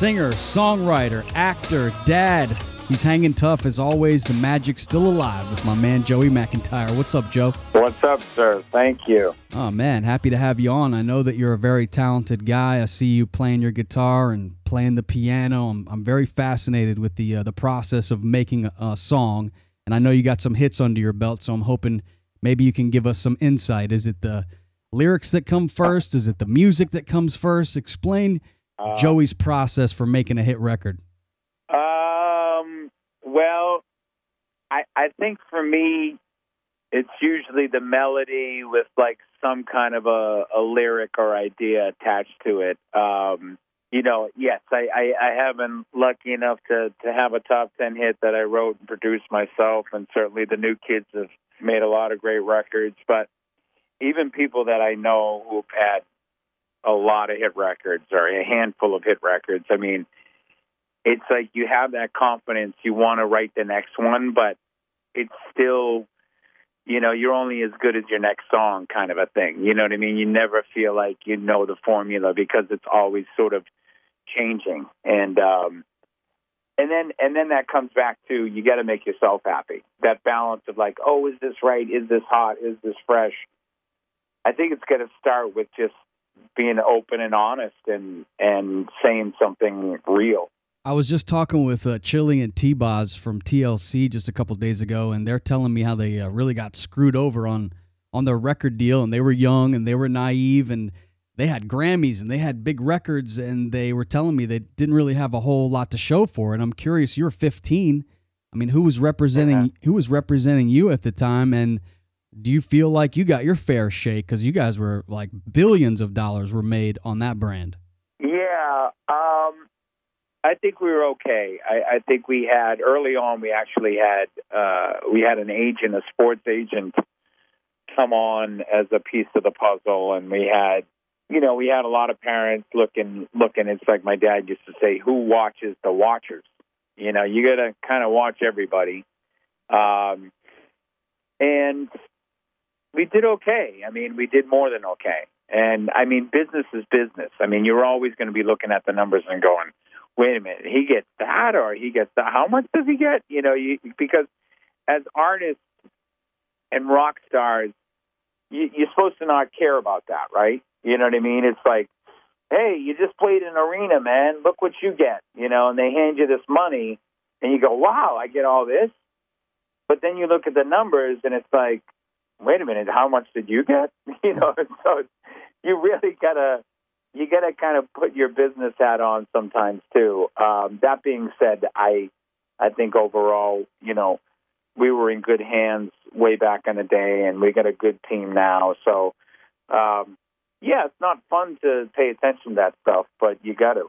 Singer, songwriter, actor, dad. He's hanging tough as always. The magic's still alive with my man Joey McIntyre. What's up, Joe? What's up, sir? Thank you. Oh man, happy to have you on. I know that you're a very talented guy. I see you playing your guitar and playing the piano. I'm, I'm very fascinated with the uh, the process of making a, a song, and I know you got some hits under your belt. So I'm hoping maybe you can give us some insight. Is it the lyrics that come first? Is it the music that comes first? Explain Uh, Joey's process for making a hit record. Um. Well, I I think for me, it's usually the melody with like some kind of a, a lyric or idea attached to it. Um. You know, yes, I, I, I have been lucky enough to, to have a top 10 hit that I wrote and produced myself, and certainly the new kids have made a lot of great records. But even people that I know who've had a lot of hit records or a handful of hit records. I mean, it's like you have that confidence. You want to write the next one, but it's still, you know, you're only as good as your next song kind of a thing. You know what I mean? You never feel like you know the formula because it's always sort of changing. And, um, and then, and then that comes back to you got to make yourself happy. That balance of like, oh, is this right? Is this hot? Is this fresh? I think it's going to start with just being open and honest and and saying something real. I was just talking with uh, Chili and T-Boz from TLC just a couple days ago, and they're telling me how they uh, really got screwed over on on their record deal, and they were young and they were naive, and they had Grammys and they had big records, and they were telling me they didn't really have a whole lot to show for it. I'm curious, you're 15. I mean, who was representing who was representing you at the time, and do you feel like you got your fair shake because you guys were like billions of dollars were made on that brand? Yeah, um, I think we were okay. I, I think we had early on. We actually had uh, we had an agent, a sports agent, come on as a piece of the puzzle, and we had, you know, we had a lot of parents looking looking. It's like my dad used to say, "Who watches the watchers?" You know, you got to kind of watch everybody. Um, and we did okay. I mean, we did more than okay. And I mean, business is business. I mean, you're always going to be looking at the numbers and going, "Wait a minute, he gets that, or he gets that. How much does he get?" You know, you, because as artists and rock stars, you, you're supposed to not care about that, right? You know what I mean? It's like, hey, you just played an arena, man. Look what you get. You know, and they hand you this money, and you go, "Wow, I get all this." But then you look at the numbers, and it's like, wait a minute, how much did you get? You know, so you really gotta you gotta kind of put your business hat on sometimes too. Um, that being said, I I think overall, you know, we were in good hands way back in the day, and we got a good team now. So, um, yeah, it's not fun to pay attention to that stuff, but you got to.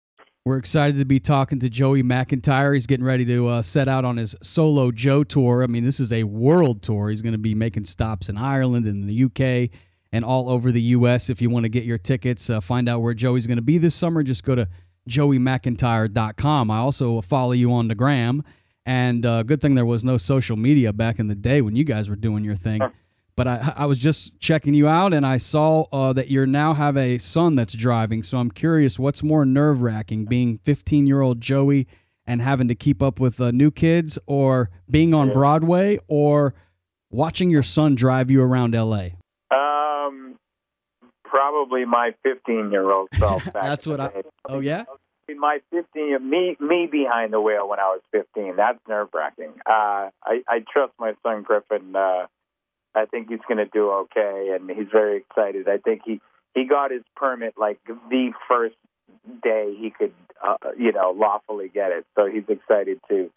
We're excited to be talking to Joey McIntyre. He's getting ready to uh, set out on his solo Joe tour. I mean, this is a world tour. He's going to be making stops in Ireland and the UK and all over the US. If you want to get your tickets, uh, find out where Joey's going to be this summer, just go to joeymcintyre.com. I also follow you on the gram. And uh, good thing there was no social media back in the day when you guys were doing your thing. But I, I was just checking you out, and I saw uh, that you now have a son that's driving. So I'm curious, what's more nerve wracking, being 15 year old Joey and having to keep up with uh, new kids, or being on Broadway, or watching your son drive you around LA? Um, probably my 15 year old self. That's what I. day. Oh yeah. My 15, me me behind the wheel when I was 15. That's nerve wracking. Uh, I I trust my son Griffin. Uh, I think he's going to do okay, and he's very excited. I think he he got his permit like the first day he could, uh, you know, lawfully get it. So he's excited to,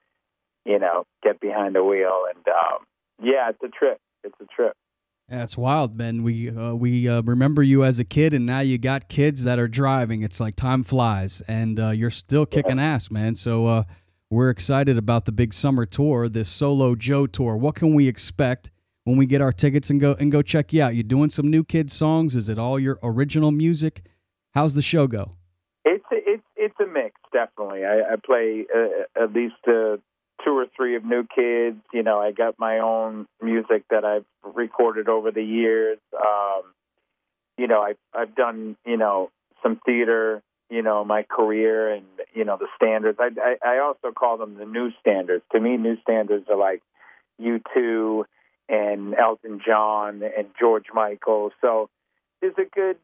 you know, get behind the wheel. And um, yeah, it's a trip. It's a trip. That's wild, man. We uh, we uh, remember you as a kid, and now you got kids that are driving. It's like time flies, and uh, you're still kicking ass, man. So uh, we're excited about the big summer tour, this solo Joe tour. What can we expect when we get our tickets and go and go check you out? You doing some new kids songs? Is it all your original music? How's the show go? It's a, it's it's a mix, definitely. I, I play uh, at least uh, two or three of new kids. You know, I got my own music that I've recorded over the years. Um, you know, I've I've done you know some theater. You know, my career and you know the standards. I I, I also call them the new standards. To me, new standards are like U two and Elton John and George Michael. So there's a good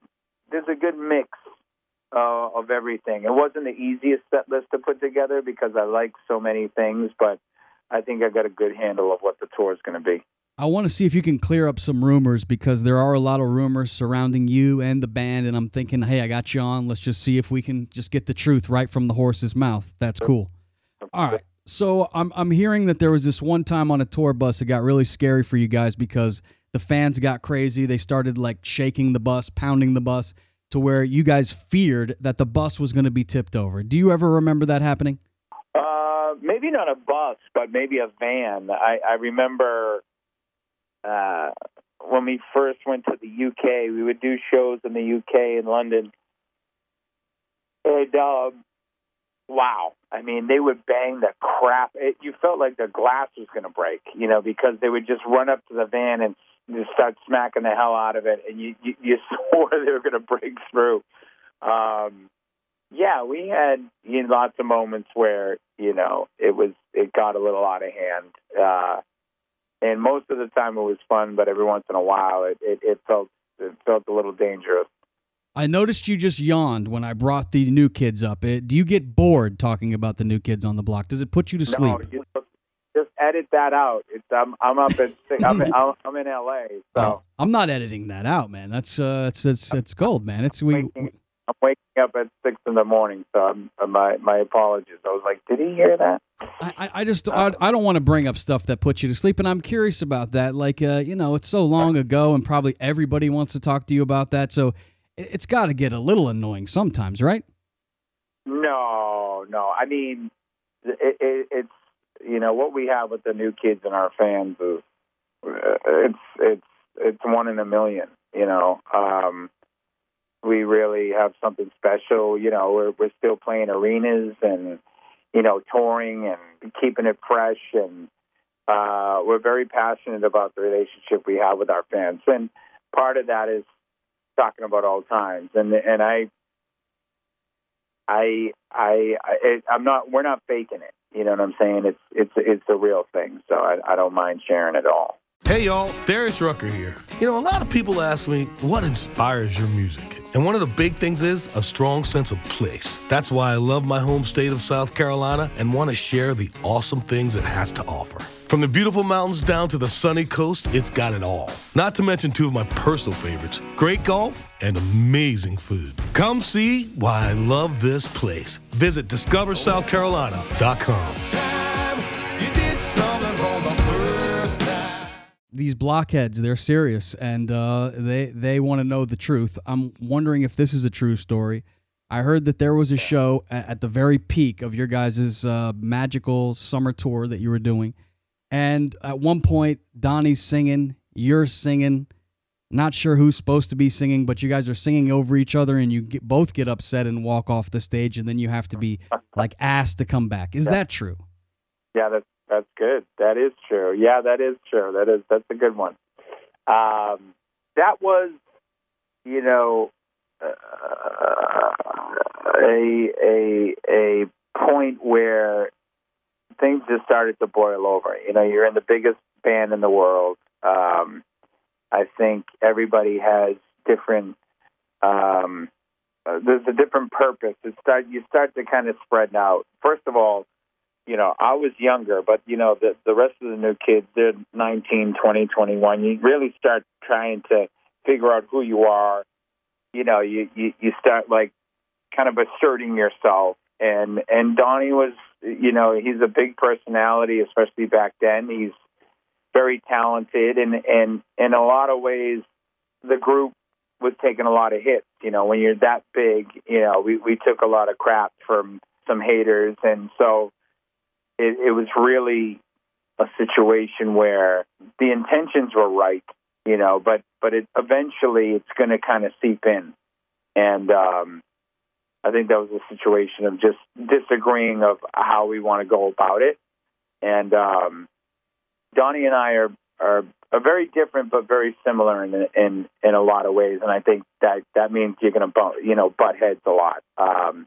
there's a good mix uh, of everything. It wasn't the easiest set list to put together because I like so many things, but I think I got a good handle of what the tour is going to be. I want to see if you can clear up some rumors because there are a lot of rumors surrounding you and the band, and I'm thinking, hey, I got you on. Let's just see if we can just get the truth right from the horse's mouth. That's cool. All right. So I'm I'm hearing that there was this one time on a tour bus it got really scary for you guys because the fans got crazy. They started like shaking the bus, pounding the bus to where you guys feared that the bus was going to be tipped over. Do you ever remember that happening? Uh, maybe not a bus, but maybe a van. I, I remember uh, when we first went to the UK, we would do shows in the UK in London. And um, wow, I mean, they would bang the crap. It, you felt like the glass was going to break, you know, because they would just run up to the van and just start smacking the hell out of it, and you you, you swore they were going to break through. Um, yeah, we had you know, lots of moments where you know it was it got a little out of hand, uh, and most of the time it was fun, but every once in a while it, it, it felt it felt a little dangerous. I noticed you just yawned when I brought the new kids up. It, do you get bored talking about the new kids on the block? Does it put you to sleep? No, just, just edit that out. It's I'm I'm up at six, I'm in, I'm in LA, so I'm not editing that out, man. That's uh, it's it's it's gold, man. It's we. waking, I'm waking up at six in the morning. So I'm, uh, my my apologies. I was like, did he hear that? I, I- just I, I don't want to bring up stuff that puts you to sleep, and I'm curious about that. Like, uh, you know, it's so long ago, and probably everybody wants to talk to you about that. So it's got to get a little annoying sometimes, right? No, no. I mean, it, it, it's you know what we have with the new kids and our fans is uh, it's it's it's one in a million. You know, um, we really have something special. You know, we're we're still playing arenas and you know touring and keeping it fresh and uh, we're very passionate about the relationship we have with our fans and part of that is talking about all times and and I I I I I'm not we're not faking it. You know what I'm saying? It's it's it's a real thing. So I, I don't mind sharing it all. Hey y'all, Darius Rucker here. You know, a lot of people ask me, what inspires your music? And one of the big things is a strong sense of place. That's why I love my home state of South Carolina and want to share the awesome things it has to offer. From the beautiful mountains down to the sunny coast, it's got it all. Not to mention two of my personal favorites great golf and amazing food. Come see why I love this place. Visit discoversouthcarolina.com. These blockheads, they're serious, and uh, they they want to know the truth. I'm wondering if this is a true story. I heard that there was a show at, at the very peak of your guys' uh, magical summer tour that you were doing, and at one point, Donnie's singing, you're singing. Not sure who's supposed to be singing, but you guys are singing over each other, and you get, both get upset and walk off the stage, and then you have to be like asked to come back. Is that true? Yeah, that's that's good. That is true. Yeah, that is true. That is that's a good one. Um, that was, you know, uh, a a a point where things just started to boil over. You know, you're in the biggest band in the world. Um, I think everybody has different um, uh, there's a different purpose. It start you start to kind of spread out. First of all, you know, I was younger, but you know, the the rest of the new kids, they're 19, 20, 21. You really start trying to figure out who you are. You know, you you, you start like kind of asserting yourself. And and Donnie was, you know, he's a big personality, especially back then. He's very talented, and and in a lot of ways, the group was taking a lot of hits. You know, when you're that big, you know, we we took a lot of crap from some haters, and so it, it was really a situation where the intentions were right, you know, but but it eventually it's going to kind of seep in, and um, I think that was a situation of just disagreeing of how we want to go about it, and um, Donnie and I are are are very different but very similar in in in a lot of ways, and I think that that means you're going to you know butt heads a lot. Um,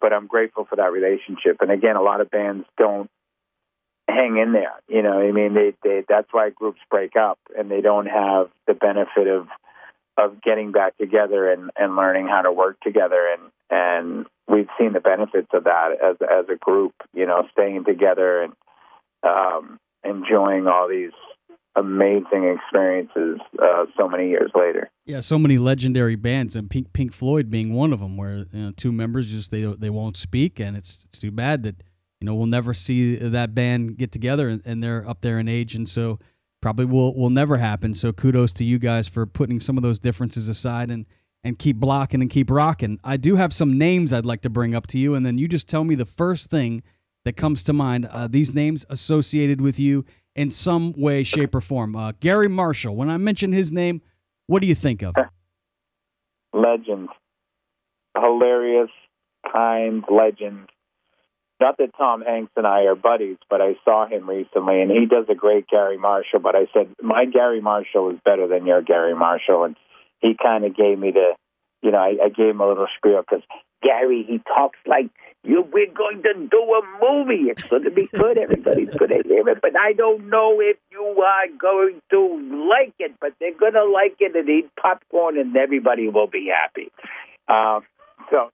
but I'm grateful for that relationship. And again, a lot of bands don't hang in there. You know, I mean, they, they that's why groups break up and they don't have the benefit of of getting back together and and learning how to work together and and we've seen the benefits of that as as a group. You know, staying together and um, enjoying all these amazing experiences uh, so many years later. Yeah, so many legendary bands, and Pink Pink Floyd being one of them, where you know, two members just they they won't speak, and it's it's too bad that you know we'll never see that band get together, and, and they're up there in age, and so probably will will never happen. So kudos to you guys for putting some of those differences aside and and keep blocking and keep rocking. I do have some names I'd like to bring up to you, and then you just tell me the first thing that comes to mind. Uh, these names associated with you in some way, shape, or form. Uh, Garry Marshall. When I mention his name, what do you think of? Legend, hilarious, kind legend. Not that Tom Hanks and I are buddies, but I saw him recently, and he does a great Garry Marshall. But I said my Garry Marshall is better than your Garry Marshall, and he kind of gave me the, you know, I, I gave him a little spiel because Garry he talks like you. We're going to do a movie. It's going to be good. Everybody's going to hear it, but I don't know if you are going to like it. But they're going to like it and eat popcorn, and everybody will be happy. Um, so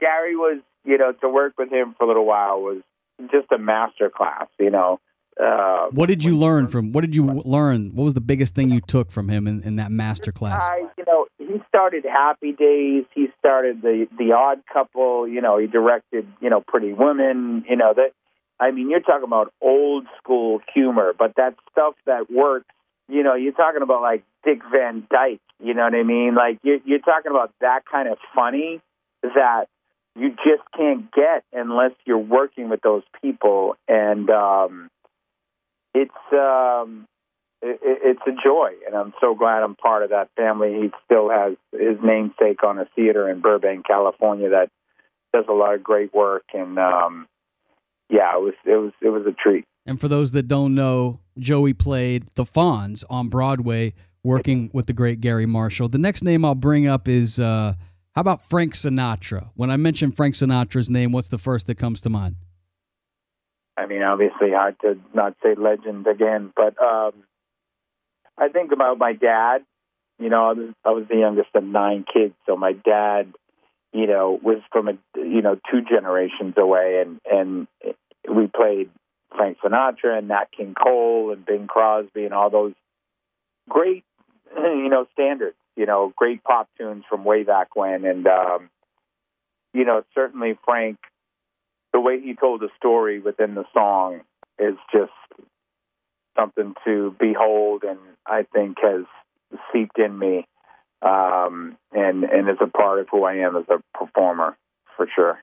Garry was, you know, to work with him for a little while was just a master class. You know. Uh, What did you learn from? What did you learn? What was the biggest thing you took from him in, in that master class? I, you know, he started Happy Days. He started the the Odd Couple. You know, he directed, you know, Pretty Woman. You know that. I mean, you're talking about old school humor, but that stuff that works. You know, you're talking about like Dick Van Dyke. You know what I mean? Like you're, you're talking about that kind of funny that you just can't get unless you're working with those people, and um, it's um, it, it's a joy, and I'm so glad I'm part of that family. He still has his namesake on a theater in Burbank, California, that does a lot of great work, and um, yeah, it was it was it was a treat. And for those that don't know, Joey played the Fonz on Broadway, working with the great Garry Marshall. The next name I'll bring up is uh, how about Frank Sinatra? When I mention Frank Sinatra's name, what's the first that comes to mind? I mean, obviously, hard to not say legend again, but um, I think about my dad. You know, I was, I was the youngest of nine kids, so my dad, you know, was from a you know two generations away, and and we played Frank Sinatra and Nat King Cole and Bing Crosby and all those great, you know, standards. You know, great pop tunes from way back when, and um, you know, certainly Frank the way he told the story within the song is just something to behold and I think has seeped in me um, and and is a part of who I am as a performer for sure.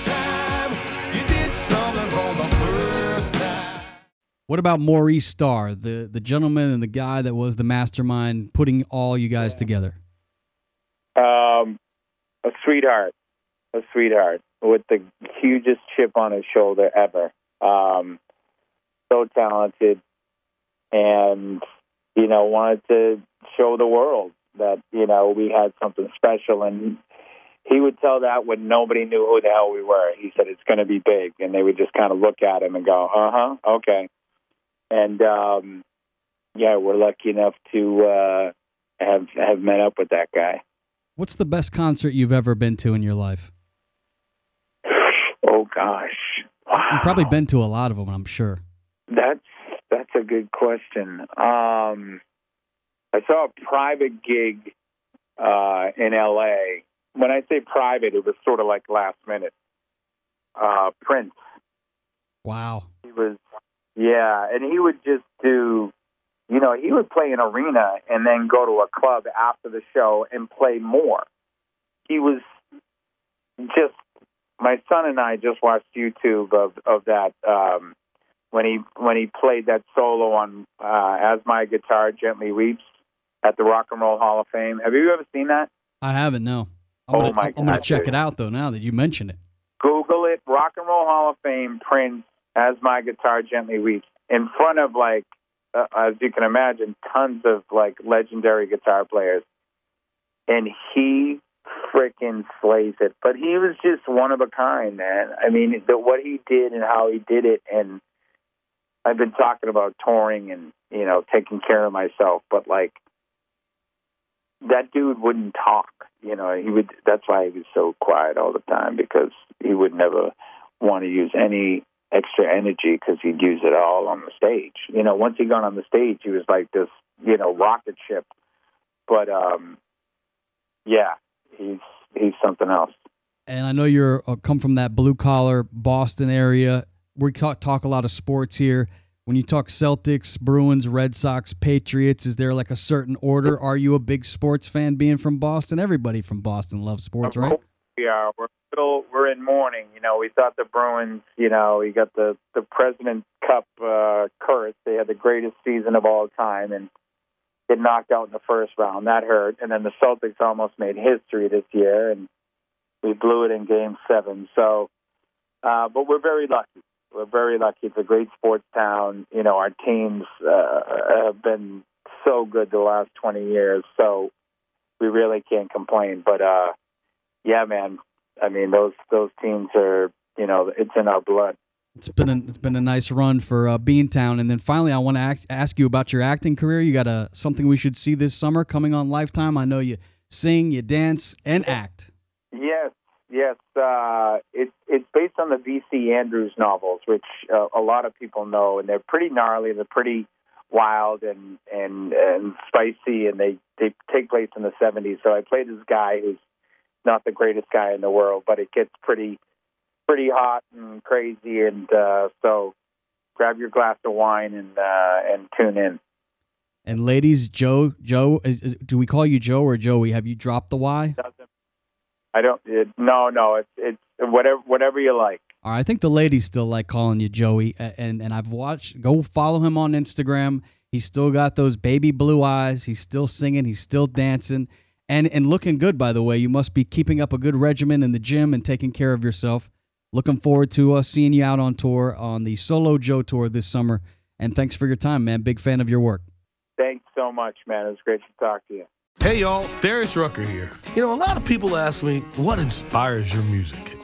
What about Maurice Starr, the, the gentleman and the guy that was the mastermind putting all you guys together? Um, a sweetheart, a sweetheart. with the hugest chip on his shoulder ever. Um, so talented, and you know wanted to show the world that you know we had something special. And he would tell that when nobody knew who the hell we were. He said it's going to be big, and they would just kind of look at him and go, "Uh huh, okay." And um, yeah, we're lucky enough to uh, have have met up with that guy. What's the best concert you've ever been to in your life? Oh gosh, wow. You've probably been to a lot of them, I'm sure. That's that's a good question. Um, I saw a private gig uh, in L.A. When I say private, it was sort of like last minute. Uh, Prince. Wow. He was, yeah, and he would just do, you know, he would play an arena and then go to a club after the show and play more. He was just. My son and I just watched YouTube of of that um, when he when he played that solo on uh, "As My Guitar Gently Weeps" at the Rock and Roll Hall of Fame. Have you ever seen that? I haven't, no. I'm Oh gonna, my I'm gonna check dude. it out though now that you mention it. Google it, Rock and Roll Hall of Fame, Prince, as my guitar gently weeps, in front of like, uh, as you can imagine, tons of like legendary guitar players, and he freaking slays it. But he was just one of a kind, man. I mean, the, what he did and how he did it, and I've been talking about touring and you know taking care of myself, but like that dude wouldn't talk. You know, he would. That's why he was so quiet all the time because he would never want to use any extra energy because he'd use it all on the stage. You know, once he got on the stage, he was like this, you know, rocket ship. But um, yeah, he's he's something else. And I know you're uh, come from that blue collar Boston area. We talk, talk a lot of sports here. When you talk Celtics, Bruins, Red Sox, Patriots, is there like a certain order? Are you a big sports fan being from Boston? Everybody from Boston loves sports, right? We are. We're still we're in mourning. You know, we thought the Bruins. You know, we got the the President Cup uh, curse. They had the greatest season of all time and get knocked out in the first round. That hurt. And then the Celtics almost made history this year, and we blew it in Game Seven. So, uh, but we're very lucky. We're very lucky. It's a great sports town. You know, our teams uh, have been so good the last 20 years. So we really can't complain. But uh, yeah, man. I mean, those those teams are, you know, it's in our blood. It's been a, it's been a nice run for uh, Beantown. And then finally, I want to ask, ask you about your acting career. You got a something we should see this summer coming on Lifetime. I know you sing, you dance, and act. Yes, yes. Uh, it's it's based on the V.C. Andrews novels, which uh, a lot of people know, and they're pretty gnarly. They're pretty wild and and and spicy, and they they take place in the '70s. So I played this guy who's not the greatest guy in the world, but it gets pretty pretty hot and crazy, and uh, so grab your glass of wine and uh, and tune in. And ladies, Joe, Joe, is, is, do we call you Joe or Joey? Have you dropped the Y? I don't. It, no, no. It's it's whatever whatever you like. All right, I think the ladies still like calling you Joey, and and I've watched. Go follow him on Instagram. He's still got those baby blue eyes. He's still singing. He's still dancing, and and looking good. By the way, you must be keeping up a good regimen in the gym and taking care of yourself. Looking forward to uh, seeing you out on tour on the Solo Joe tour this summer. And thanks for your time, man. Big fan of your work. Thanks so much, man. It was great to talk to you. Hey y'all, Darius Rucker here. You know, a lot of people ask me, what inspires your music?